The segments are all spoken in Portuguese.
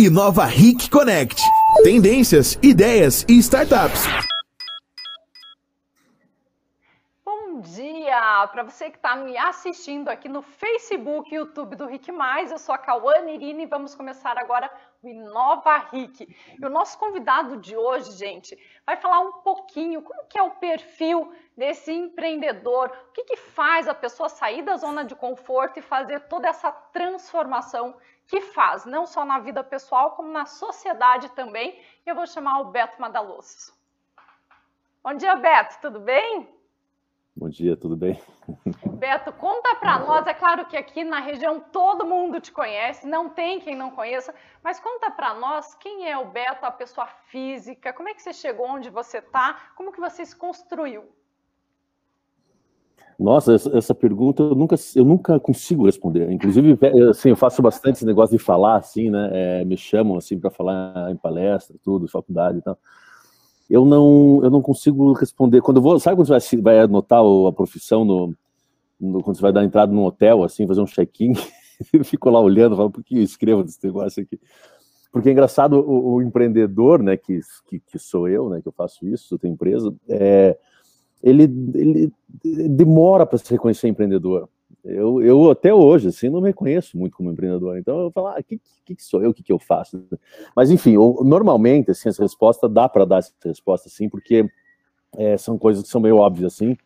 Inova Ric Connect. Tendências, ideias e startups. Bom dia para você que está me assistindo aqui no Facebook e YouTube do Rick Mais. Eu sou a Cauane Irine e vamos começar agora o Inova Ric. E o nosso convidado de hoje, gente, vai falar um pouquinho como que é o perfil desse empreendedor, o que, que faz a pessoa sair da zona de conforto e fazer toda essa transformação que faz, não só na vida pessoal, como na sociedade também. Eu vou chamar o Beto Madaloso. Bom dia, Beto, tudo bem? Bom dia, tudo bem? Beto, conta para nós. É claro que aqui na região todo mundo te conhece, não tem quem não conheça, mas conta para nós quem é o Beto, a pessoa física, como é que você chegou onde você está, como que você se construiu? Nossa, essa, pergunta eu nunca, eu nunca consigo responder. Inclusive, assim, eu faço bastante esse negócio de falar, assim, né? É, me chamam assim para falar em palestra, tudo, faculdade e tal. Eu não, eu não consigo responder. Quando vou, sabe quando você vai, vai anotar a profissão no, no, quando você vai dar entrada num hotel, assim, fazer um check-in, eu fico lá olhando, falo, por que eu escrevo desse negócio aqui? Porque é engraçado, o, o empreendedor, né, que, que, que, sou eu, né, que eu faço isso, eu tenho empresa, é, ele, ele demora para se reconhecer empreendedor. Eu, eu até hoje, assim, não me reconheço muito como empreendedor. Então eu falo, ah, que, que, que sou eu, o que, que eu faço? Mas enfim, eu, normalmente, assim, essa resposta dá para dar essa resposta, assim, porque é, são coisas que são meio óbvias, assim.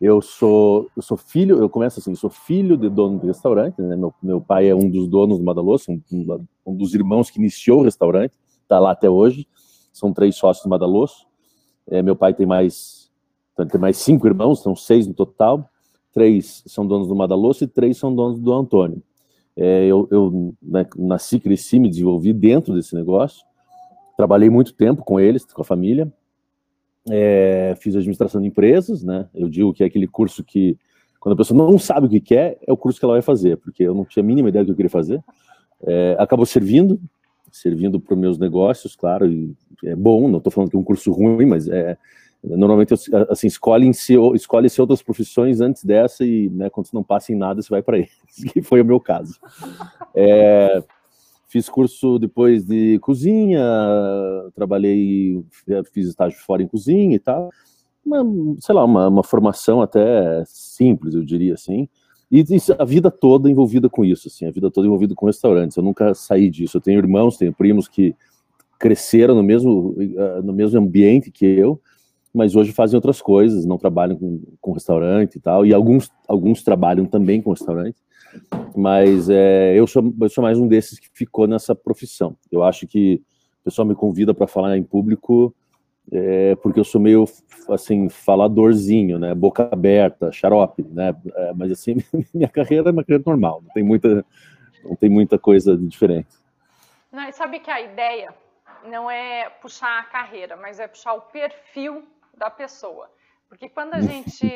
Eu sou, eu sou filho, eu começo assim, sou filho de dono de restaurante, né? Meu, meu pai é um dos donos do Madaloso, um, um dos irmãos que iniciou o restaurante, está lá até hoje. São três sócios do Madaloso. É, meu pai tem mais então, tem mais cinco irmãos, são seis no total. Três são donos do Madaloso e três são donos do Antônio. É, eu, eu né, nasci, cresci, me desenvolvi dentro desse negócio. Trabalhei muito tempo com eles, com a família. É, fiz administração de empresas, né? Eu digo que é aquele curso que, quando a pessoa não sabe o que quer, é o curso que ela vai fazer, porque eu não tinha a mínima ideia do que eu queria fazer. É, acabou servindo, servindo para meus negócios, claro, é bom, não estou falando que é um curso ruim, mas é, Normalmente, assim, escolhem-se escolhe -se outras profissões antes dessa e, né, quando você não passa em nada, você vai para eles, que foi o meu caso. É, fiz curso depois de cozinha, trabalhei, fiz estágio fora em cozinha e tal. Uma, sei lá, uma, uma formação até simples, eu diria assim. E, e a vida toda envolvida com isso, assim, a vida toda envolvida com restaurantes. Eu nunca saí disso. Eu tenho irmãos, tenho primos que cresceram no mesmo, eh, no mesmo ambiente que eu, mas hoje fazem outras coisas, não trabalham com, com restaurante e tal, e alguns, alguns trabalham também com restaurante, mas é, eu, sou, eu sou mais um desses que ficou nessa profissão. Eu acho que o pessoal me convida para falar em público é, porque eu sou meio, assim, faladorzinho, né, boca aberta, xarope, né, é, mas assim, minha carreira é uma carreira normal, não tem muita, não tem muita coisa diferente. Não, sabe que a ideia não é puxar a carreira, mas é puxar o perfil da pessoa. Porque quando a gente,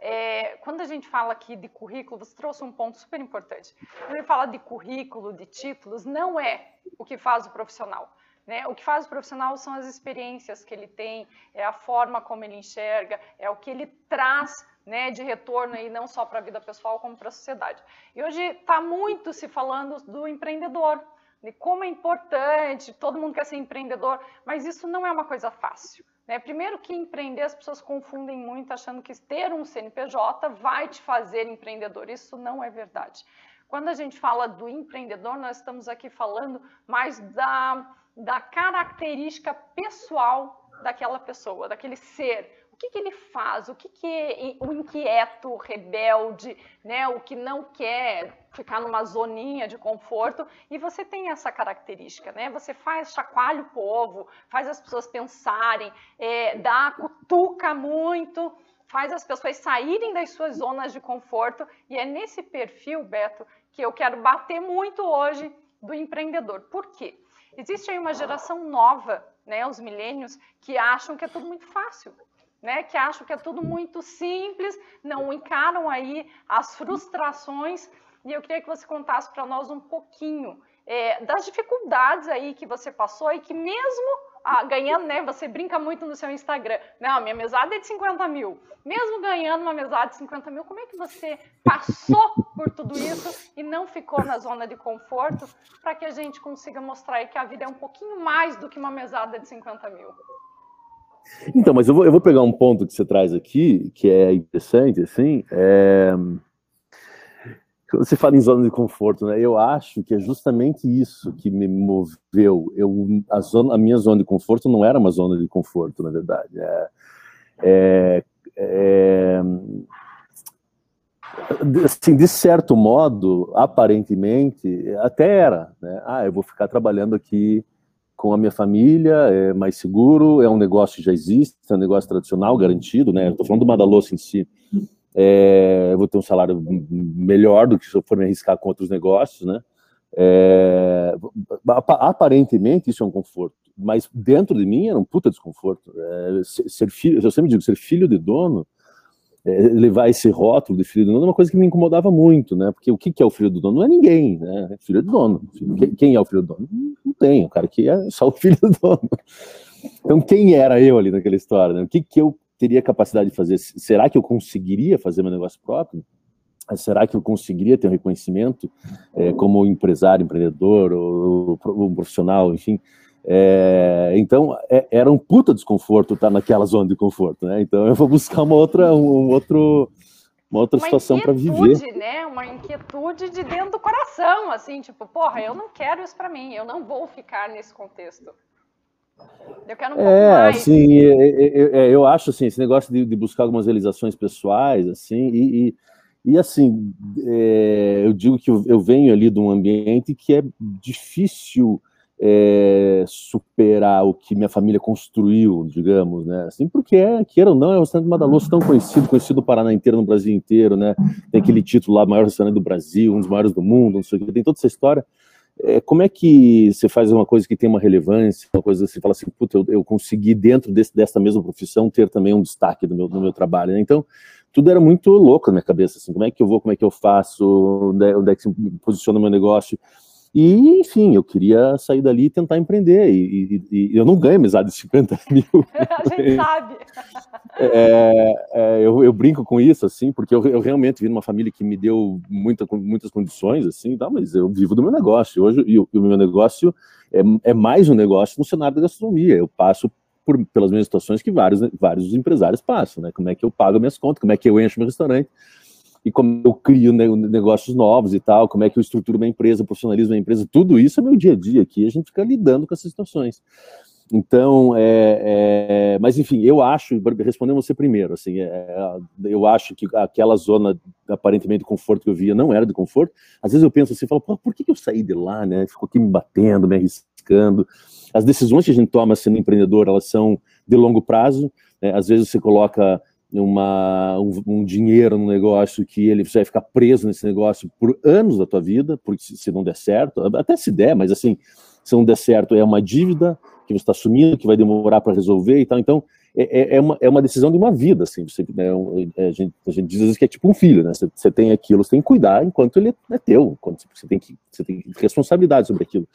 é, quando a gente fala aqui de currículo, você trouxe um ponto super importante. Quando ele fala de currículo, de títulos, não é o que faz o profissional. Né? O que faz o profissional são as experiências que ele tem, é a forma como ele enxerga, é o que ele traz né, de retorno aí não só para a vida pessoal como para a sociedade. E hoje está muito se falando do empreendedor, de como é importante, todo mundo quer ser empreendedor, mas isso não é uma coisa fácil. Né? Primeiro que empreender, as pessoas confundem muito achando que ter um CNPJ vai te fazer empreendedor. Isso não é verdade. Quando a gente fala do empreendedor, nós estamos aqui falando mais da, da característica pessoal daquela pessoa, daquele ser, que, que ele faz, o que, que o inquieto, o rebelde, né, o que não quer ficar numa zoninha de conforto, e você tem essa característica, né? Você faz, chacoalha o povo, faz as pessoas pensarem, é, dá, cutuca muito, faz as pessoas saírem das suas zonas de conforto, e é nesse perfil, Beto, que eu quero bater muito hoje do empreendedor. Por quê? Existe aí uma geração nova, né, os milênios, que acham que é tudo muito fácil né, que acham que é tudo muito simples, não encaram aí as frustrações. E eu queria que você contasse para nós um pouquinho é, das dificuldades aí que você passou e que mesmo ah, ganhando, né? Você brinca muito no seu Instagram. Não, minha mesada é de 50 mil. Mesmo ganhando uma mesada de 50 mil, como é que você passou por tudo isso e não ficou na zona de conforto para que a gente consiga mostrar aí que a vida é um pouquinho mais do que uma mesada de 50 mil? Então, mas eu vou, eu vou pegar um ponto que você traz aqui, que é interessante, assim, é... Você fala em zona de conforto, né? Eu acho que é justamente isso que me moveu. Eu, a, zona, a minha zona de conforto não era uma zona de conforto, na verdade. É, é, é, assim, de certo modo, aparentemente, até era. Né? Ah, eu vou ficar trabalhando aqui com a minha família, é mais seguro, é um negócio que já existe, é um negócio tradicional, garantido, né? Estou falando do Madaloso em si é, eu vou ter um salário melhor do que se eu for me arriscar com outros negócios, né? É, aparentemente isso é um conforto, mas dentro de mim era um puta desconforto. É, ser filho, eu sempre digo, ser filho de dono, é, levar esse rótulo de filho de dono é uma coisa que me incomodava muito, né? Porque o que, é o filho do dono? Não é ninguém, né? É filho do dono. Quem é o filho do dono? Não tem, o cara que é só o filho do dono. Então, quem era eu ali naquela história? Né? O que, que eu teria capacidade de fazer? Será que eu conseguiria fazer meu negócio próprio? Será que eu conseguiria ter um reconhecimento é, como empresário, empreendedor, ou, ou um profissional, enfim? É, então, é, era um puta desconforto estar naquela zona de conforto, né? Então, eu vou buscar uma outra, um outro, uma outra uma situação para viver. né? Uma inquietude de dentro do coração, assim, tipo, porra, eu não quero isso para mim, eu não vou ficar nesse contexto. Eu quero um é, mais. assim, eu, eu, é, eu, acho assim, esse negócio de, de, buscar algumas realizações pessoais, assim, e, e, e assim, é, eu digo que eu, eu, venho ali de um ambiente que é difícil é, superar o que minha família construiu, digamos, né, assim, porque, é, queira ou não, é o restaurante Madaloso tão conhecido, conhecido no Paraná inteiro, no Brasil inteiro, né, tem aquele título lá, maior restaurante do Brasil, um dos maiores do mundo, não sei o que, tem toda essa história, é, como é que você faz uma coisa que tem uma relevância, uma coisa assim, fala assim, puta, eu, eu consegui dentro desse, dessa mesma profissão ter também um destaque do meu, do meu trabalho, né? Então, tudo era muito louco na minha cabeça, assim, como é que eu vou, como é que eu faço, onde é, onde é que se posiciona o meu negócio. E, enfim, eu queria sair dali e tentar empreender. E, e, e eu não ganho amizade de 50 mil. A gente sabe. É, é, eu, eu, brinco com isso, assim, porque eu, eu, realmente vim numa família que me deu muita, muitas condições, assim, tá, mas eu vivo do meu negócio. Hoje, e o, o meu negócio é, é, mais um negócio no cenário da gastronomia. Eu passo por, pelas mesmas situações que vários, vários empresários passam, né? Como é que eu pago minhas contas, como é que eu encho meu restaurante e como eu crio negócios novos e tal, como é que eu estruturo minha empresa, profissionalizo minha empresa, tudo isso é meu dia a dia aqui, a gente fica lidando com essas situações. Então, é, é, mas enfim, eu acho, respondendo você primeiro, assim, é, eu acho que aquela zona aparentemente de conforto que eu via não era de conforto. Às vezes eu penso assim, falo, por que eu saí de lá, né? Ficou aqui me batendo, me arriscando. As decisões que a gente toma sendo empreendedor, elas são de longo prazo. Né? Às vezes você coloca uma, um, um, dinheiro no negócio que ele vai ficar preso nesse negócio por anos da tua vida, porque se, se não der certo, até se der, mas assim, se não der certo, é uma dívida que você está assumindo, que vai demorar para resolver e tal. Então, é, é, é, uma, é uma decisão de uma vida, assim. Você, né, é, a, gente, a gente diz às vezes que é tipo um filho, né? Você, você tem aquilo, você tem que cuidar enquanto ele é teu, enquanto você tem que você tem responsabilidade sobre aquilo.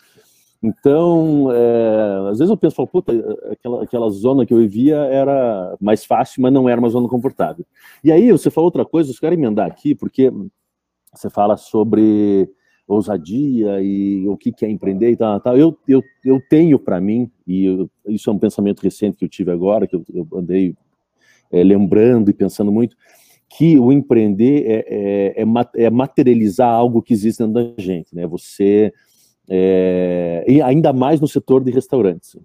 Então, é, às vezes eu penso, falo, puta, aquela, aquela zona que eu vivia era mais fácil, mas não era uma zona confortável. E aí, você falou outra coisa, eu quero emendar aqui, porque você fala sobre ousadia e o que é empreender e tal, tal. Eu, eu, eu tenho para mim, e eu, isso é um pensamento recente que eu tive agora, que eu, eu andei é, lembrando e pensando muito, que o empreender é, é, é, é materializar algo que existe dentro da gente, né? Você é, e ainda mais no setor de restaurantes.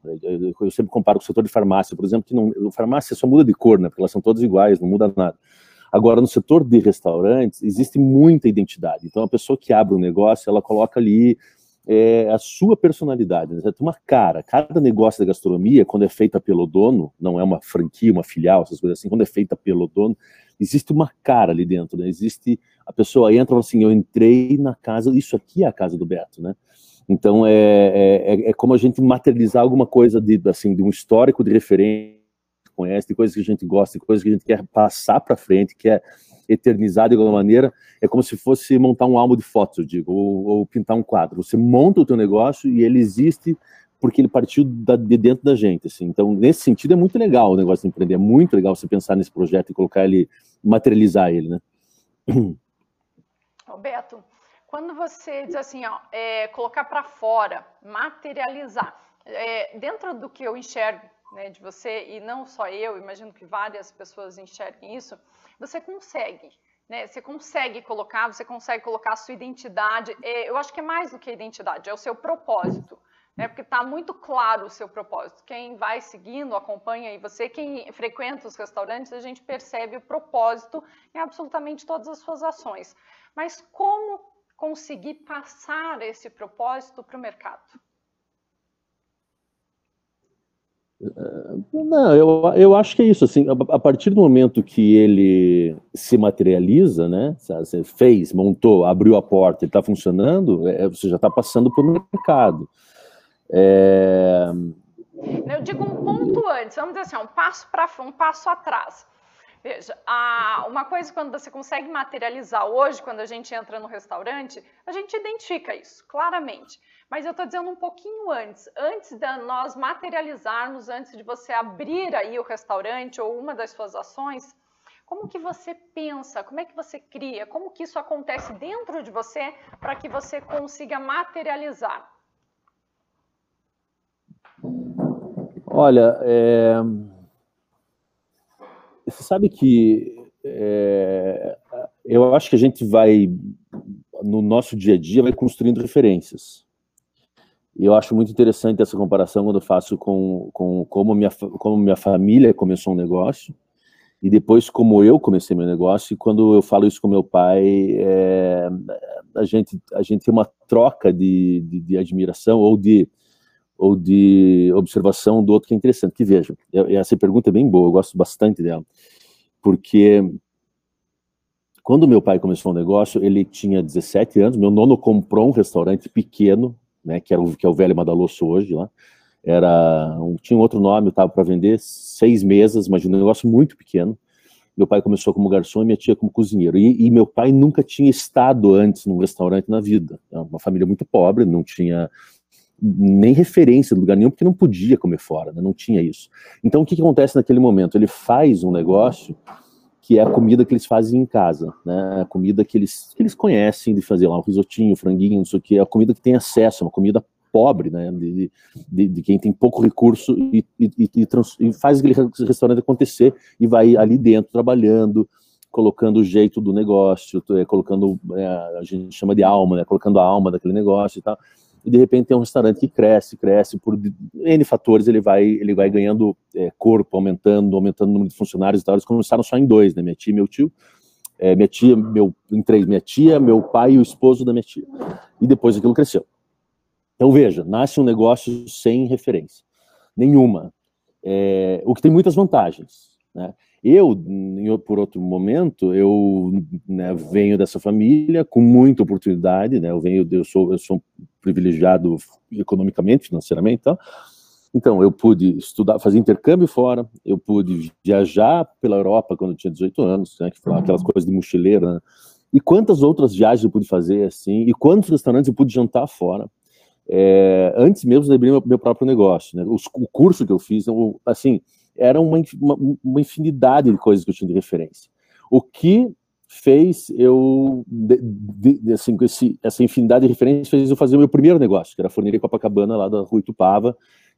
Eu sempre comparo com o setor de farmácia, por exemplo, que não, farmácia só muda de cor, né, porque elas são todas iguais, não muda nada. Agora, no setor de restaurantes, existe muita identidade. Então, a pessoa que abre um negócio, ela coloca ali é, a sua personalidade, né? tem uma cara. Cada negócio da gastronomia, quando é feita pelo dono, não é uma franquia, uma filial, essas coisas assim, quando é feita pelo dono, existe uma cara ali dentro, né? Existe, a pessoa entra e fala assim, eu entrei na casa, isso aqui é a casa do Beto, né? Então, é, é, é, é, como a gente materializar alguma coisa de, assim, de um histórico de referência, conhece, de coisas que a gente gosta, de coisas que a gente quer passar para frente, quer eternizar de alguma maneira. É como se fosse montar um álbum de fotos, eu digo, ou, ou pintar um quadro. Você monta o teu negócio e ele existe porque ele partiu da, de dentro da gente, assim. Então, nesse sentido, é muito legal o negócio de empreender, é muito legal você pensar nesse projeto e colocar ele, materializar ele, né? Roberto, quando você diz assim, ó, é, colocar para fora, materializar, é, dentro do que eu enxergo né, de você, e não só eu, imagino que várias pessoas enxerguem isso, você consegue. Né, você consegue colocar, você consegue colocar a sua identidade. É, eu acho que é mais do que a identidade, é o seu propósito. Né, porque está muito claro o seu propósito. Quem vai seguindo, acompanha e você, quem frequenta os restaurantes, a gente percebe o propósito em absolutamente todas as suas ações. Mas como conseguir passar esse propósito para o mercado? Não, eu, eu acho que é isso, assim, a, partir do momento que ele se materializa, né, você fez, montou, abriu a porta, ele está funcionando, é, você já está passando para o mercado. É... Eu digo um ponto antes, vamos dizer assim, um passo para um passo atrás. Veja, a, uma coisa quando você consegue materializar hoje, quando a gente entra no restaurante, a gente identifica isso claramente. Mas eu estou dizendo um pouquinho antes, antes de nós materializarmos, antes de você abrir aí o restaurante ou uma das suas ações, como que você pensa, como é que você cria, como que isso acontece dentro de você para que você consiga materializar? Olha, é você sabe que é, eu acho que a gente vai, no nosso dia a dia, vai construindo referências. E eu acho muito interessante essa comparação quando eu faço com, com como, minha, como minha família começou um negócio e depois como eu comecei meu negócio. E quando eu falo isso com meu pai, é, a, gente, a gente tem uma troca de, de, de admiração ou de, ou de observação do outro que é interessante. Que veja, essa pergunta é bem boa, eu gosto bastante dela, porque quando meu pai começou o um negócio, ele tinha 17 anos, meu nono comprou um restaurante pequeno, né, que, era o, que é o Velho Madalosso hoje lá, era, um, tinha um outro nome, estava para vender, seis mesas, mas um negócio muito pequeno, meu pai começou como garçom e minha tia como cozinheiro. E, e, meu pai nunca tinha estado antes num restaurante na vida. É uma família muito pobre, não tinha nem referência de lugar nenhum, porque não podia comer fora, né? não tinha isso. Então, o que, que acontece naquele momento? Ele faz um negócio que é a comida que eles fazem em casa, né? A comida que eles, que eles conhecem de fazer lá, um risotinho, um franguinho, não sei o que, é a comida que tem acesso, é uma comida pobre, né? De, de, de quem tem pouco recurso e, e, e, e, faz aquele restaurante acontecer e vai ali dentro trabalhando, colocando o jeito do negócio, é, colocando, é, a gente chama de alma, né? Colocando a alma daquele negócio e tal e de repente tem um restaurante que cresce, cresce, por N fatores ele vai, ele vai ganhando é, corpo, aumentando, aumentando o número de funcionários e tal. Eles começaram só em dois, né? Minha tia e meu tio. É, minha tia, meu, em três, minha tia, meu pai e o esposo da minha tia. E depois aquilo cresceu. Então veja, nasce um negócio sem referência nenhuma, é, o que tem muitas vantagens. Né? Eu, por outro momento, eu né, venho dessa família com muita oportunidade, né? Eu venho, eu sou, eu sou privilegiado economicamente, financeiramente, então, então eu pude estudar, fazer intercâmbio fora, eu pude viajar pela Europa quando eu tinha 18 anos, né? Que foram aquelas uhum. coisas de mochileiro, né? E quantas outras viagens eu pude fazer assim? E quantos restaurantes eu pude jantar fora? É, antes mesmo de abrir meu, meu próprio negócio, né? Os, o curso que eu fiz, eu, assim era uma, uma, uma, infinidade de coisas que eu tinha de referência. O que fez eu, de, de, assim, esse, essa infinidade de referências fez eu fazer o meu primeiro negócio, que era a Forneria Copacabana, lá da Rua Itupava,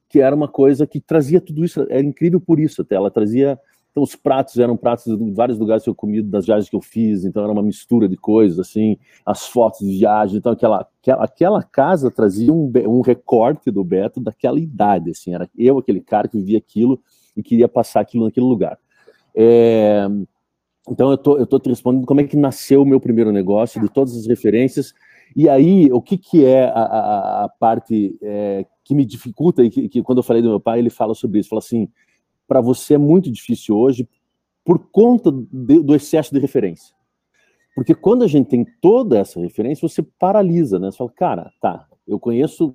que era uma coisa que trazia tudo isso, era incrível por isso até, ela trazia, então os pratos eram pratos de vários lugares que eu comi, das viagens que eu fiz, então era uma mistura de coisas, assim, as fotos de viagem, então aquela, aquela, aquela casa trazia um, um recorte do Beto daquela idade, assim, era eu, aquele cara que vivia aquilo, e queria passar aquilo naquele lugar. É, então eu tô, eu tô te respondendo como é que nasceu o meu primeiro negócio, de todas as referências, e aí o que, que é a, a, a parte é, que me dificulta, e que, que, quando eu falei do meu pai, ele fala sobre isso, fala assim, para você é muito difícil hoje por conta de, do excesso de referência. Porque quando a gente tem toda essa referência, você paralisa, né? Você fala, cara, tá, eu conheço,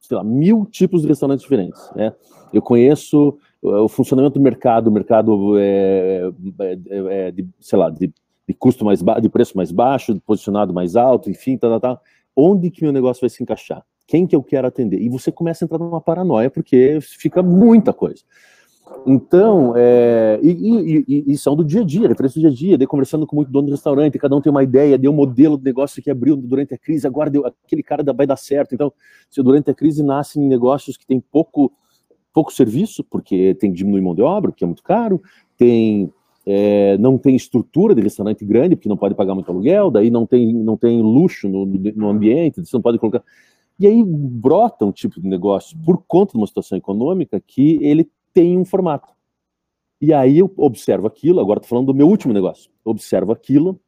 sei lá, mil tipos de restaurantes diferentes, né? Eu conheço o funcionamento do mercado, o mercado é, é, é, é de, sei lá, de, de custo mais baixo, de preço mais baixo, de posicionado mais alto, enfim, tá, tá, tá. Onde que meu negócio vai se encaixar? Quem que eu quero atender? E você começa a entrar numa paranoia, porque fica muita coisa. Então, é, e, e, e, são do dia a dia, referência do dia a dia, de conversando com muito dono do restaurante, cada um tem uma ideia, deu um modelo de negócio que abriu durante a crise, agora deu, aquele cara vai dar certo. Então, se durante a crise nascem negócios que têm pouco, pouco serviço, porque tem que diminuir mão de obra, porque é muito caro, tem é, não tem estrutura de restaurante grande, porque não pode pagar muito aluguel, daí não tem, não tem luxo no, no ambiente, você não pode colocar. E aí brota um tipo de negócio por conta de uma situação econômica que ele tem um formato. E aí eu observo aquilo, agora estou falando do meu último negócio, observo aquilo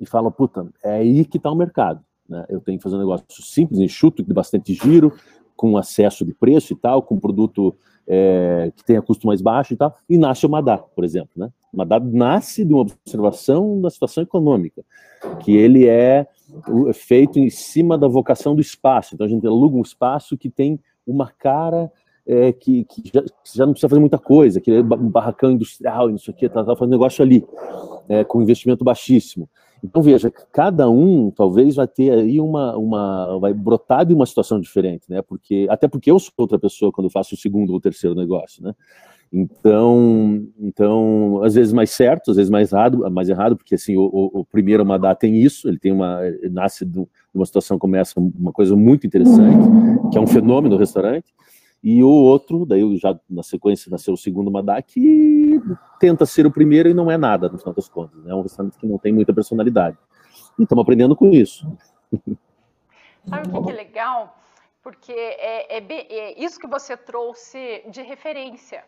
e falo, puta, é aí que está o mercado. Né? Eu tenho que fazer um negócio simples, enxuto, de bastante giro, com acesso de preço e tal, com produto é, que tenha custo mais baixo e tal, e nasce o Madá, por exemplo. Né? O Madá nasce de uma observação da situação econômica, que ele é feito em cima da vocação do espaço. Então a gente aluga um espaço que tem uma cara é, que, que, já, já, não precisa fazer muita coisa, que é um barracão industrial e isso aqui, tá, tá fazendo negócio ali, é, com investimento baixíssimo. Então, veja, cada um talvez vai ter aí uma, uma vai brotar de uma situação diferente, né? Porque, até porque eu sou outra pessoa quando faço o segundo ou terceiro negócio, né? Então, então, às vezes mais certo, às vezes mais errado, mais errado, porque assim, o, o primeiro Amadá tem isso, ele tem uma, nasce de uma situação começa uma coisa muito interessante, que é um fenômeno no restaurante, e o outro, daí já na sequência nasceu o segundo Madá, que tenta ser o primeiro e não é nada, no final das contas. Né? É um restaurante que não tem muita personalidade. E estamos aprendendo com isso. Sabe o que é legal? Porque é, é, é isso que você trouxe de referência.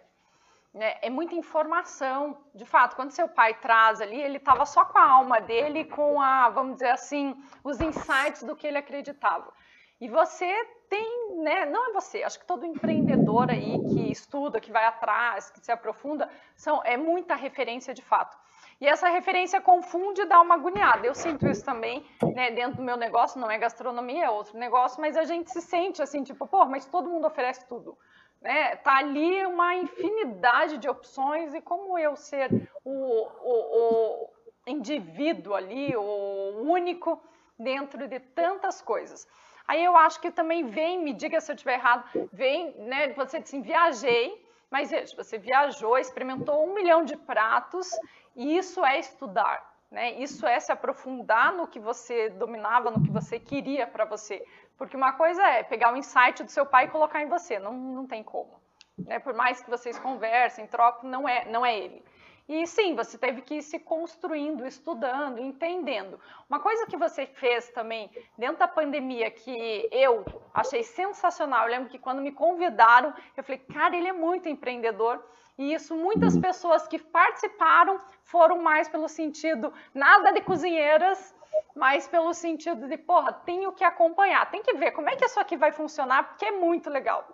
Né? É muita informação. De fato, quando seu pai traz ali, ele estava só com a alma dele, com a, vamos dizer assim, os insights do que ele acreditava. E você tem, né, não é você, acho que todo empreendedor aí que estuda, que vai atrás, que se aprofunda, são, é muita referência de fato. E essa referência confunde e dá uma agoniada. Eu sinto isso também, né, dentro do meu negócio, não é gastronomia, é outro negócio, mas a gente se sente assim, tipo, pô, mas todo mundo oferece tudo. Né? Tá ali uma infinidade de opções e como eu ser o, o, o indivíduo ali, o único dentro de tantas coisas. Aí eu acho que também vem, me diga se eu estiver errado, vem, né? Você disse assim, viajei, mas veja, você viajou, experimentou um milhão de pratos, e isso é estudar, né? Isso é se aprofundar no que você dominava, no que você queria para você. Porque uma coisa é pegar o insight do seu pai e colocar em você, não, não tem como. Né? Por mais que vocês conversem, troquem, não é, não é ele. E sim, você teve que ir se construindo, estudando, entendendo. Uma coisa que você fez também dentro da pandemia que eu achei sensacional, eu lembro que quando me convidaram, eu falei, cara, ele é muito empreendedor. E isso, muitas pessoas que participaram foram mais pelo sentido, nada de cozinheiras, mas pelo sentido de, porra, tenho que acompanhar, tem que ver como é que isso aqui vai funcionar, porque é muito legal.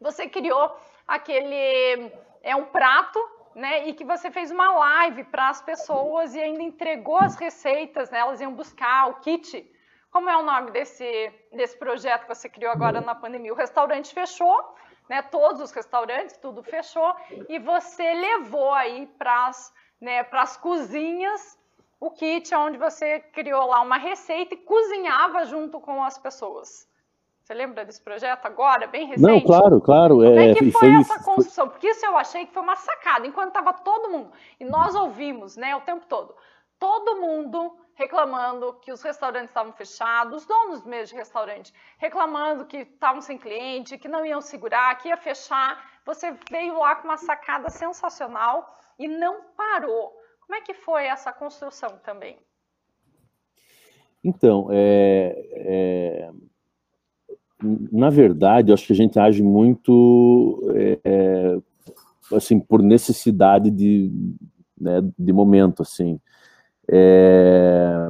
Você criou aquele, é um prato né? E que você fez uma live para as pessoas e ainda entregou as receitas, né? Elas iam buscar o kit. Como é o nome desse, desse projeto que você criou agora na pandemia? O restaurante fechou, né? Todos os restaurantes, tudo fechou, e você levou aí para as né, cozinhas o kit onde você criou lá uma receita e cozinhava junto com as pessoas. Você lembra desse projeto agora, bem recente? Não, claro, claro. Como é, é que foi, foi essa construção? Porque isso eu achei que foi uma sacada, enquanto estava todo mundo, e nós ouvimos, né, o tempo todo, todo mundo reclamando que os restaurantes estavam fechados, os donos mesmo de restaurante reclamando que estavam sem cliente, que não iam segurar, que ia fechar. Você veio lá com uma sacada sensacional e não parou. Como é que foi essa construção também? Então, é, é na verdade, eu acho que a gente age muito é, é, assim por necessidade de, né, de momento, assim. É,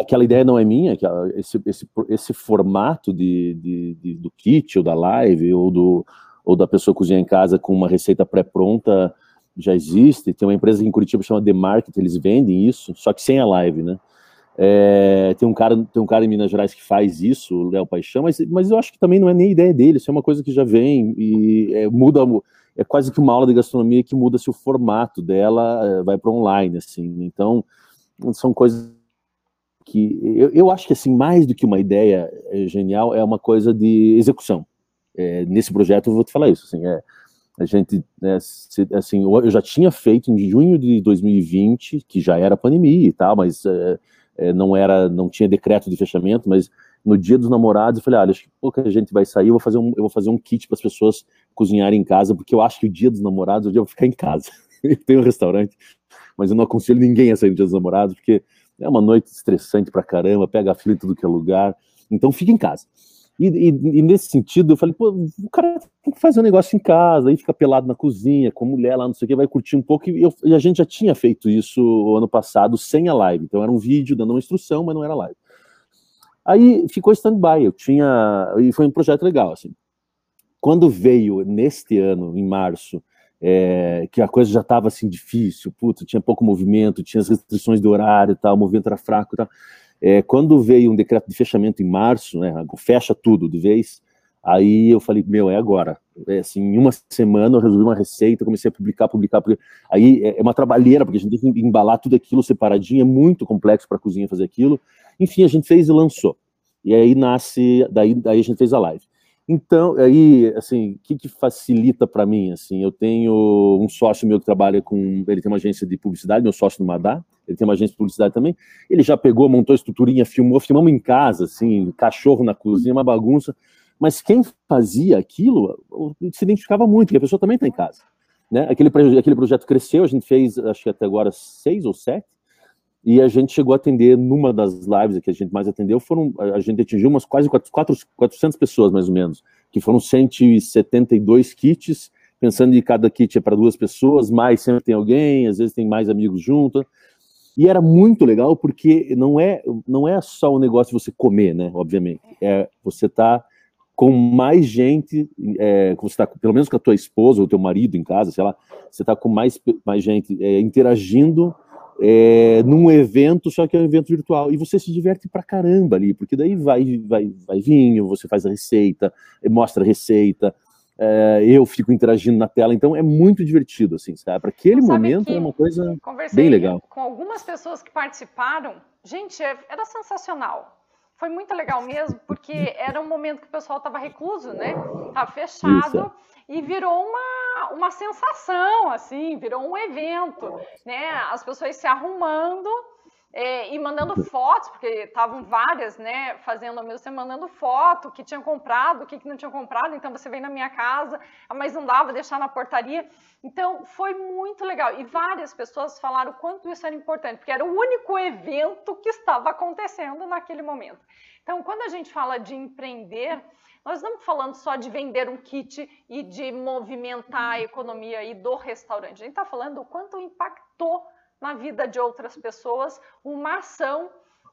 aquela ideia não é minha, que esse, esse, esse formato de, de, de, do kit ou da live ou, do, ou da pessoa cozinhar em casa com uma receita pré-pronta já existe. Tem uma empresa em Curitiba chamada The Market, eles vendem isso, só que sem a live, né? É, tem, um cara, tem um cara em Minas Gerais que faz isso, o Léo Paixão, mas, mas eu acho que também não é nem ideia dele, isso é uma coisa que já vem e é, muda, é quase que uma aula de gastronomia que muda se o formato dela é, vai para online, assim. Então, são coisas que eu, eu acho que assim mais do que uma ideia é, genial é uma coisa de execução. É, nesse projeto eu vou te falar isso, assim, é, a gente, né, assim, eu já tinha feito em junho de 2020, que já era pandemia e tal, mas é, não era, não tinha decreto de fechamento, mas no dia dos namorados eu falei, olha, acho que pouca gente vai sair, eu vou fazer um, eu vou fazer um kit para as pessoas cozinharem em casa, porque eu acho que o dia dos namorados eu vou ficar em casa. eu tenho um restaurante, mas eu não aconselho ninguém a sair no dia dos namorados, porque é uma noite estressante pra caramba, pega fila em tudo que é lugar, então fica em casa. E, e, e, nesse sentido, eu falei, pô, o cara tem que fazer um negócio em casa, aí fica pelado na cozinha, com mulher lá, não sei o que, vai curtir um pouco. E, eu, e, a gente já tinha feito isso ano passado sem a live. Então era um vídeo dando uma instrução, mas não era live. Aí ficou stand-by, eu tinha. E foi um projeto legal, assim. Quando veio neste ano, em março, é, que a coisa já estava assim difícil, puta, tinha pouco movimento, tinha as restrições de horário e tal, o movimento era fraco e tal. É, quando veio um decreto de fechamento em março, né, fecha tudo de vez, aí eu falei, meu, é agora. É, assim, em uma semana eu resolvi uma receita, comecei a publicar, publicar, publicar. Aí é, é uma trabalheira, porque a gente tem que embalar tudo aquilo separadinho, é muito complexo para a cozinha fazer aquilo. Enfim, a gente fez e lançou. E aí nasce, daí, daí a gente fez a live. Então, aí, assim, o que, que facilita para mim, assim, eu tenho um sócio meu que trabalha com, ele tem uma agência de publicidade, meu sócio no Madá, ele tem uma agência de publicidade também, ele já pegou, montou a estruturinha, filmou, filmamos em casa, assim, cachorro na cozinha, uma bagunça, mas quem fazia aquilo se identificava muito, porque a pessoa também está em casa, né, aquele, aquele projeto cresceu, a gente fez, acho que até agora, seis ou sete, e a gente chegou a atender, numa das lives que a gente mais atendeu, foram, a gente atingiu umas quase 400 pessoas, mais ou menos, que foram 172 kits, pensando que cada kit é para duas pessoas, mais sempre tem alguém, às vezes tem mais amigos junto. E era muito legal porque não é, não é só o negócio de você comer, né, obviamente, é você tá com mais gente, é, você tá, pelo menos com a tua esposa ou teu marido em casa, sei lá, você tá com mais, mais gente é, interagindo é, num evento, só que é um evento virtual. E você se diverte pra caramba ali, porque daí vai, vai, vai vinho, você faz a receita, mostra a receita, é, eu fico interagindo na tela, então é muito divertido, assim, sabe? Para aquele momento é uma coisa bem legal. Com algumas pessoas que participaram, gente, é, era sensacional. Foi muito legal mesmo, porque era um momento que o pessoal estava recluso, né? Tava fechado. Isso. E virou uma, uma sensação, assim, virou um evento, né? As pessoas se arrumando é, e mandando fotos, porque estavam várias, né, fazendo ao mesmo tempo, mandando foto, que tinham comprado, o que, que não tinham comprado, então você vem na minha casa, mas não dava deixar na portaria. Então, foi muito legal. E várias pessoas falaram o quanto isso era importante, porque era o único evento que estava acontecendo naquele momento. Então, quando a gente fala de empreender, nós não estamos falando só de vender um kit e de movimentar a economia aí do restaurante. A gente está falando o quanto impactou na vida de outras pessoas uma ação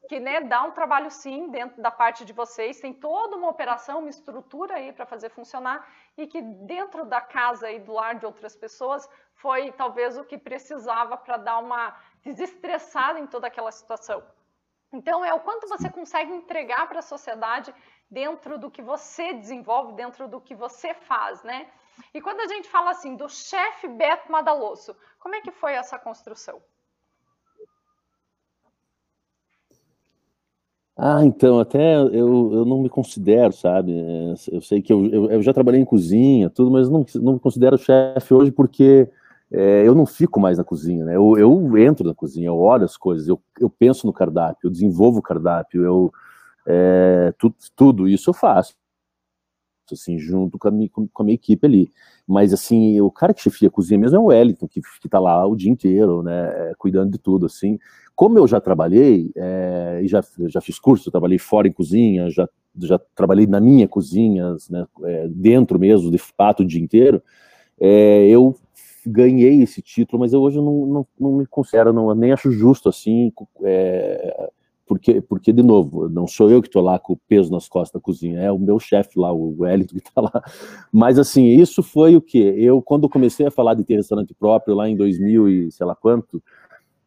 que né, dá um trabalho sim dentro da parte de vocês, tem toda uma operação, uma estrutura aí para fazer funcionar e que dentro da casa e do lar de outras pessoas foi talvez o que precisava para dar uma desestressada em toda aquela situação. Então é o quanto você consegue entregar para a sociedade dentro do que você desenvolve, dentro do que você faz, né? E quando a gente fala assim do chefe Beto Madalosso, como é que foi essa construção? Ah, então, até eu, eu não me considero, sabe? Eu sei que eu, eu, eu já trabalhei em cozinha, tudo, mas não, não me considero chefe hoje porque é, eu não fico mais na cozinha, né? Eu, eu entro na cozinha, eu olho as coisas, eu, eu penso no cardápio, eu desenvolvo o cardápio, eu é, tudo, tudo isso eu faço, assim, junto com a, minha, com a minha equipe ali. Mas, assim, o cara que chefia a cozinha mesmo é o Wellington, que, que tá lá o dia inteiro, né, é, cuidando de tudo, assim. Como eu já trabalhei, é, e já, já fiz curso, trabalhei fora em cozinha, já, já trabalhei na minha cozinha, né, é, dentro mesmo, de fato, o dia inteiro, é, eu ganhei esse título, mas eu hoje não, não, não me considero, não, nem acho justo assim, é, porque, porque, de novo, não sou eu que estou lá com o peso nas costas da cozinha, é o meu chefe lá, o Wellington, que está lá. Mas, assim, isso foi o que? Eu, quando comecei a falar de ter restaurante próprio lá em 2000 e sei lá quanto,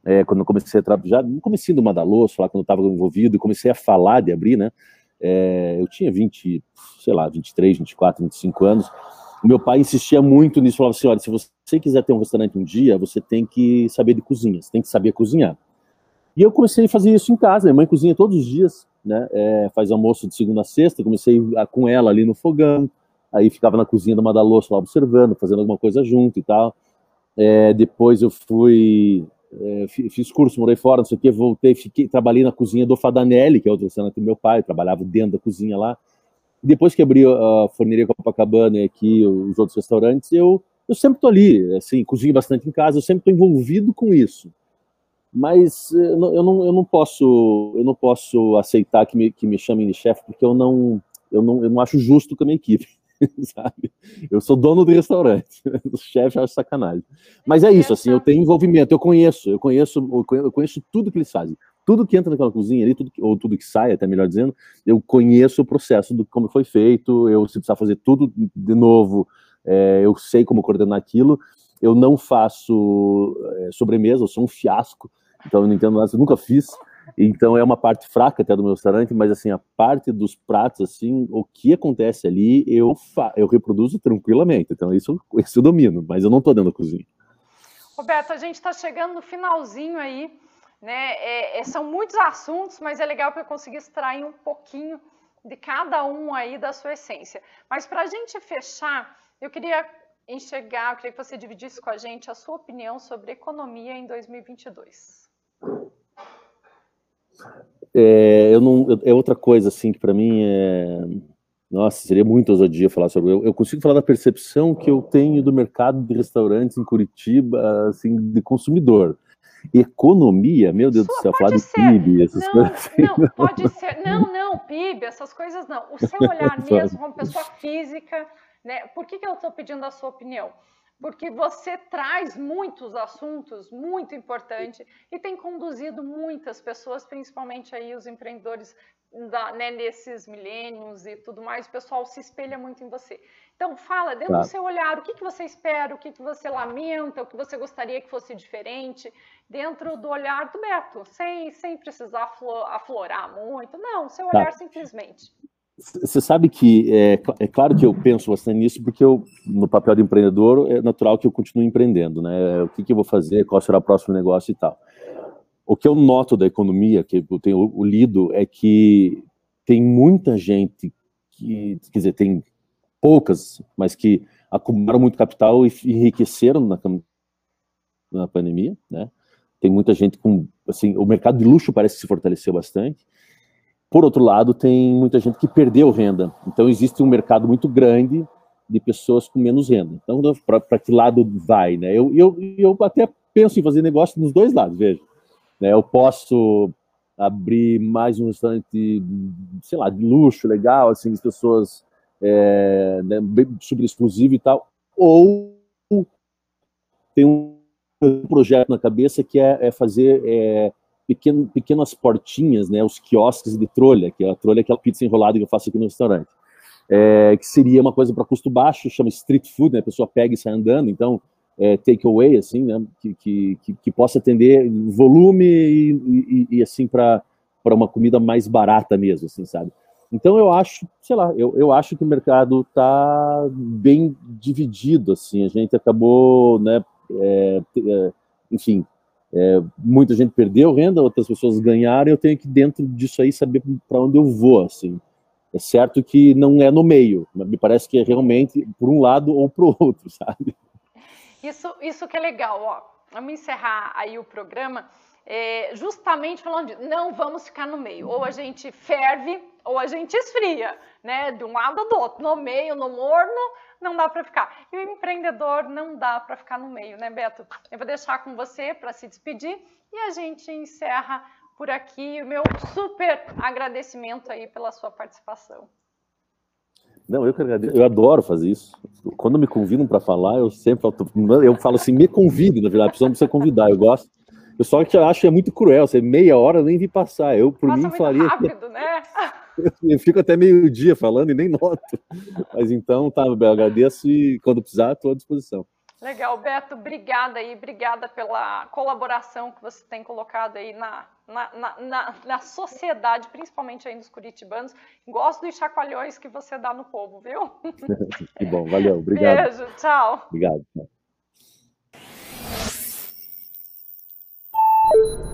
é, quando eu comecei a trabalhar, no comecinho do Madaloso, lá quando eu estava envolvido, e comecei a falar de abrir, né, é, eu tinha 20, sei lá, 23, 24, 25 anos, meu pai insistia muito nisso, falava assim, olha, se você quiser ter um restaurante um dia, você tem que saber de cozinha, você tem que saber cozinhar. E eu comecei a fazer isso em casa. Minha mãe cozinha todos os dias, né? É, faz almoço de segunda a sexta. Comecei a, com ela ali no fogão. Aí ficava na cozinha do Madaloso lá observando, fazendo alguma coisa junto e tal. É, depois eu fui, é, fiz curso, morei fora, não sei o que, voltei, fiquei, trabalhei na cozinha do Fadanelli, que é outro restaurante do meu pai, trabalhava dentro da cozinha lá. Depois que abri a forneria Copacabana e aqui os outros restaurantes, eu, eu sempre estou ali, assim, cozinho bastante em casa, eu sempre estou envolvido com isso. Mas eh, eu não, eu não, eu não posso eu não posso aceitar que me, que me chamem de chefe porque eu não, eu não eu não acho justo com a minha equipe. sabe? Eu sou dono do restaurante, o chefe acha sacanagem. Mas é isso, assim, eu tenho envolvimento, eu conheço, eu conheço, eu conheço tudo que eles fazem. Tudo que entra naquela cozinha ali, tudo que, ou tudo que sai, até melhor dizendo, eu conheço o processo do como foi feito, eu se precisar fazer tudo de novo, é, eu sei como coordenar aquilo. Eu não faço é, sobremesa, eu sou um fiasco, então eu não entendo nada, eu nunca fiz. Então é uma parte fraca até do meu restaurante, mas assim, a parte dos pratos, assim, o que acontece ali, eu, eu reproduzo tranquilamente. Então isso, isso eu domino, mas eu não estou dentro da cozinha. Roberto, a gente está chegando no finalzinho aí, né? É, é, são muitos assuntos, mas é legal para eu conseguir extrair um pouquinho de cada um aí da sua essência. Mas para a gente fechar, eu queria enxergar, eu queria que você dividisse com a gente a sua opinião sobre economia em 2022. É, eu não, é outra coisa, assim, que para mim é. Nossa, seria muito ousadia falar sobre. Eu, eu consigo falar da percepção que eu tenho do mercado de restaurantes em Curitiba, assim, de consumidor. Economia, meu Deus Sua, do céu, falar de PIB, essas não, coisas assim. Não, pode ser. Não, não, PIB, essas coisas não. O seu olhar mesmo, como pessoa física, né? Por que, que eu estou pedindo a sua opinião? porque você traz muitos assuntos muito importantes e tem conduzido muitas pessoas, principalmente aí os empreendedores da, né, nesses milênios e tudo mais, o pessoal se espelha muito em você. Então fala, dentro do seu olhar, o que, que você espera, o que, que você lamenta, o que você gostaria que fosse diferente, dentro do olhar do Beto, sem, sem precisar aflorar muito, não, seu olhar tá. simplesmente. Você sabe que é, é, claro que eu penso bastante nisso, porque eu, no papel de empreendedor, é natural que eu continue empreendendo, né? O que, que eu vou fazer, qual será o próximo negócio e tal. O que eu noto da economia, que eu tenho lido, é que tem muita gente que, quer dizer, tem poucas, mas que acumularam muito capital e enriqueceram na, na pandemia, né? Tem muita gente com, assim, o mercado de luxo parece que se fortaleceu bastante por outro lado, tem muita gente que perdeu renda. Então, existe um mercado muito grande de pessoas com menos renda. Então, para que lado vai? Né? Eu, eu, eu até penso em fazer negócio nos dois lados, veja. Né? Eu posso abrir mais um restaurante, sei lá, de luxo, legal, assim, as pessoas é, né, super exclusivo e tal, ou tem um projeto na cabeça que é, é fazer é, pequeno, pequenas portinhas, né, os quiosques de trolha, que é a trolha, aquela pizza enrolada que eu faço aqui no restaurante, é, que seria uma coisa para custo baixo, chama street food, né, a pessoa pega e sai andando, então é, take away, assim, né, que, que, que, que possa atender volume e, e, e assim para uma comida mais barata mesmo, assim, sabe? Então eu acho, sei lá, eu, eu acho que o mercado está bem dividido, assim, a gente acabou, né, é, é enfim, é, muita gente perdeu renda, outras pessoas ganharam, eu tenho que dentro disso aí saber para onde eu vou, assim. É certo que não é no meio, me parece que é realmente por um lado ou para o outro, sabe? Isso, isso que é legal, ó. Vamos encerrar aí o programa é, justamente falando de não vamos ficar no meio. Ou a gente ferve ou a gente esfria, né? De um lado ou do outro. No meio, no morno, não dá para ficar. E o empreendedor não dá para ficar no meio, né, Beto? Eu vou deixar com você para se despedir e a gente encerra por aqui. O meu super agradecimento aí pela sua participação. Não, eu que agradeço. Eu adoro fazer isso. Quando me convidam para falar, eu sempre eu falo assim, me convide, na verdade, precisamos você convidar. Eu gosto. Eu só que acho que é muito cruel. Você meia hora eu nem vi passar. Eu, por Passa mim, faria. rápido, né? Eu fico até meio dia falando e nem noto. Mas então, tá, Bel, agradeço e quando precisar, estou à disposição. Legal, Beto, obrigada aí, obrigada pela colaboração que você tem colocado aí na, na, na, na, sociedade, principalmente aí nos curitibanos. Gosto dos chacoalhões que você dá no povo, viu? que bom, valeu, obrigado. Beijo, tchau. Obrigado. Tchau. Thank you.